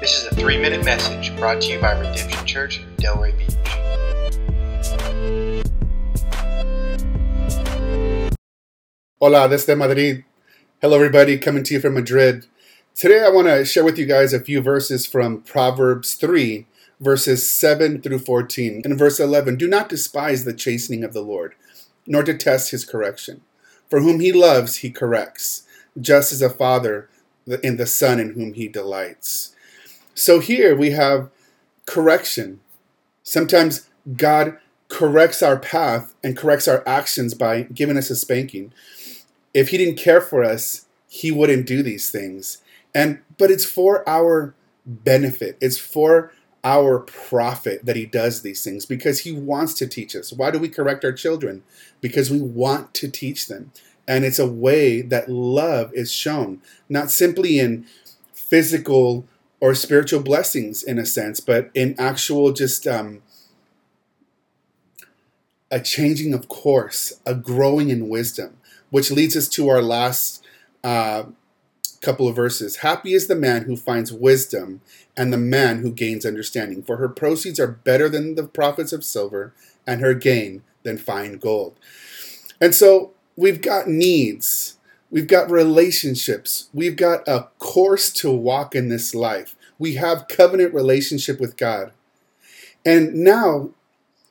This is a three minute message brought to you by Redemption Church, Delray Beach. Hola, desde Madrid. Hello, everybody, coming to you from Madrid. Today, I want to share with you guys a few verses from Proverbs 3, verses 7 through 14. In verse 11, do not despise the chastening of the Lord, nor detest his correction. For whom he loves, he corrects, just as a father in the son in whom he delights. So here we have correction. Sometimes God corrects our path and corrects our actions by giving us a spanking. If he didn't care for us, he wouldn't do these things. And but it's for our benefit. It's for our profit that he does these things because he wants to teach us. Why do we correct our children? Because we want to teach them. And it's a way that love is shown, not simply in physical or spiritual blessings in a sense, but in actual just um, a changing of course, a growing in wisdom, which leads us to our last uh, couple of verses. Happy is the man who finds wisdom and the man who gains understanding, for her proceeds are better than the profits of silver, and her gain than fine gold. And so we've got needs We've got relationships. We've got a course to walk in this life. We have covenant relationship with God. And now,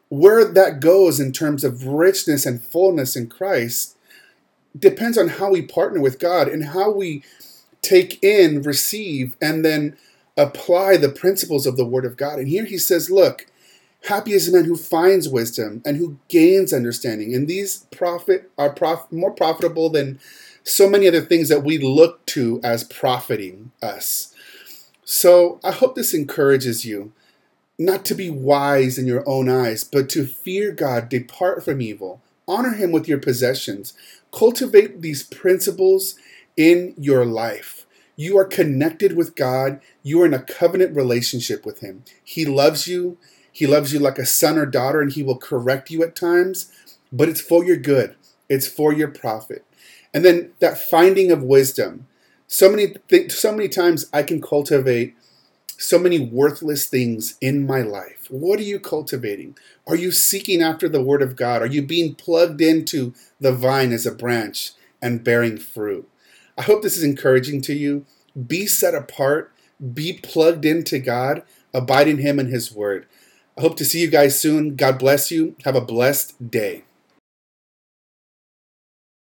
where that goes in terms of richness and fullness in Christ depends on how we partner with God and how we take in, receive, and then apply the principles of the Word of God. And here he says, look, happy is the man who finds wisdom and who gains understanding. And these profit are prof- more profitable than so many other things that we look to as profiting us. So I hope this encourages you not to be wise in your own eyes, but to fear God, depart from evil, honor Him with your possessions, cultivate these principles in your life. You are connected with God, you are in a covenant relationship with Him. He loves you, He loves you like a son or daughter, and He will correct you at times, but it's for your good, it's for your profit. And then that finding of wisdom. So many th- so many times I can cultivate so many worthless things in my life. What are you cultivating? Are you seeking after the word of God? Are you being plugged into the vine as a branch and bearing fruit? I hope this is encouraging to you. Be set apart, be plugged into God, abide in him and his word. I hope to see you guys soon. God bless you. Have a blessed day.